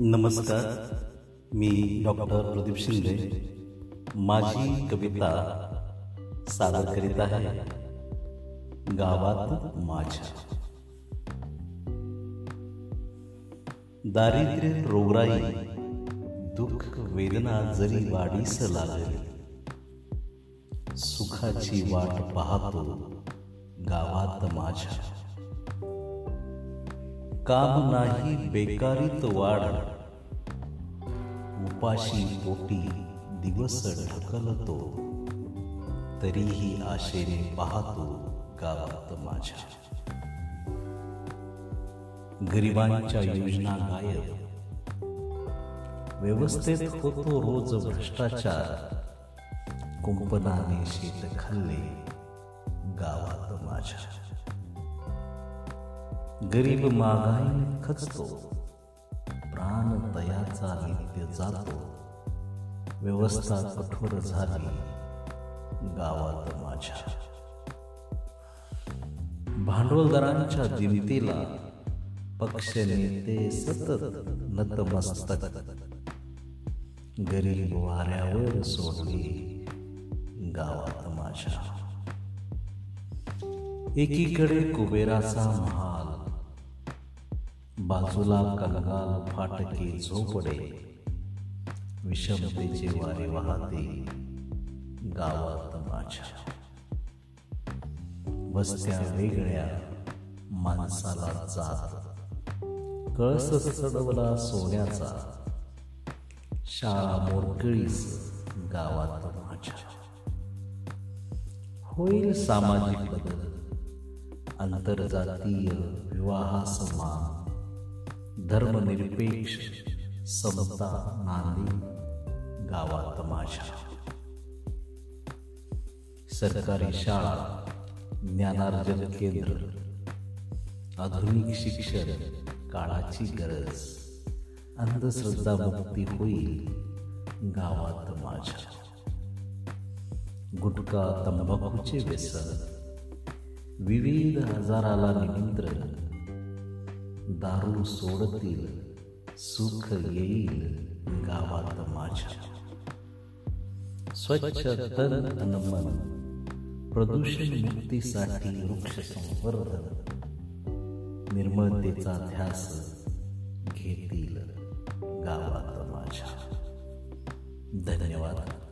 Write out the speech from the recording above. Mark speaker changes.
Speaker 1: नमस्कार. मी डॉक्टर प्रदीप शिंदे. माझी कविता सादर करीत आहे. गावात माझ्या. दारिद्र्य रोगराई दुःख वेदना जरी वाढीस लागली सुखाची वाट पाहतो गावात माझ्या. काम नाही बेकारीत वाढ उपाशी पोटी दिवस ढकलतो तरीही आशेने पाहतो गावात माझ्या. गरिबांच्या योजना गायब. व्यवस्थेत होतो रोज भ्रष्टाचार. कुंपणाने शेत खाल्ले गावात माझ्या. गरीब मागाईने खचतो प्राण तयाचा नित्य जातो. व्यवस्था कठोर झाली. गावात माझ्या. भांडवलदारांच्या दिमतीला पक्ष नेते सतत नतमस्तक. गरीब वाऱ्यावर सोडली गावात माझ्या. एकीकडे कुबेराचा महा बाजूला कंगाल फाटके झोपडे विषमतेचे वारे वाहते गावात माझ्या. वस्त्या वेगळ्या माणसाला जात कळस चढवला सोन्याचा शाळा मोरकळीस गावात माझ्या. होईल सामाजिक बदल आंतरजातीय विवाह समान धर्मनिरपेक्ष समता नांदी गावात माझ्या. सरकारी शाळा ज्ञानार्जन केंद्र आधुनिक शिक्षण काळाची गरज अंधश्रद्धा मुक्ती होईल गावात माझ्या. गुटखा तंबाखूचे व्यसन विविध आजाराला निमंत्रण दारू सोडतील सुख येईल गावात माझ्या. स्वच्छ तन अनमन प्रदूषण मुक्तीसाठी वृक्ष संवर्धन निर्मळतेचा ध्यास घेतील गावात माझ्या. धन्यवाद.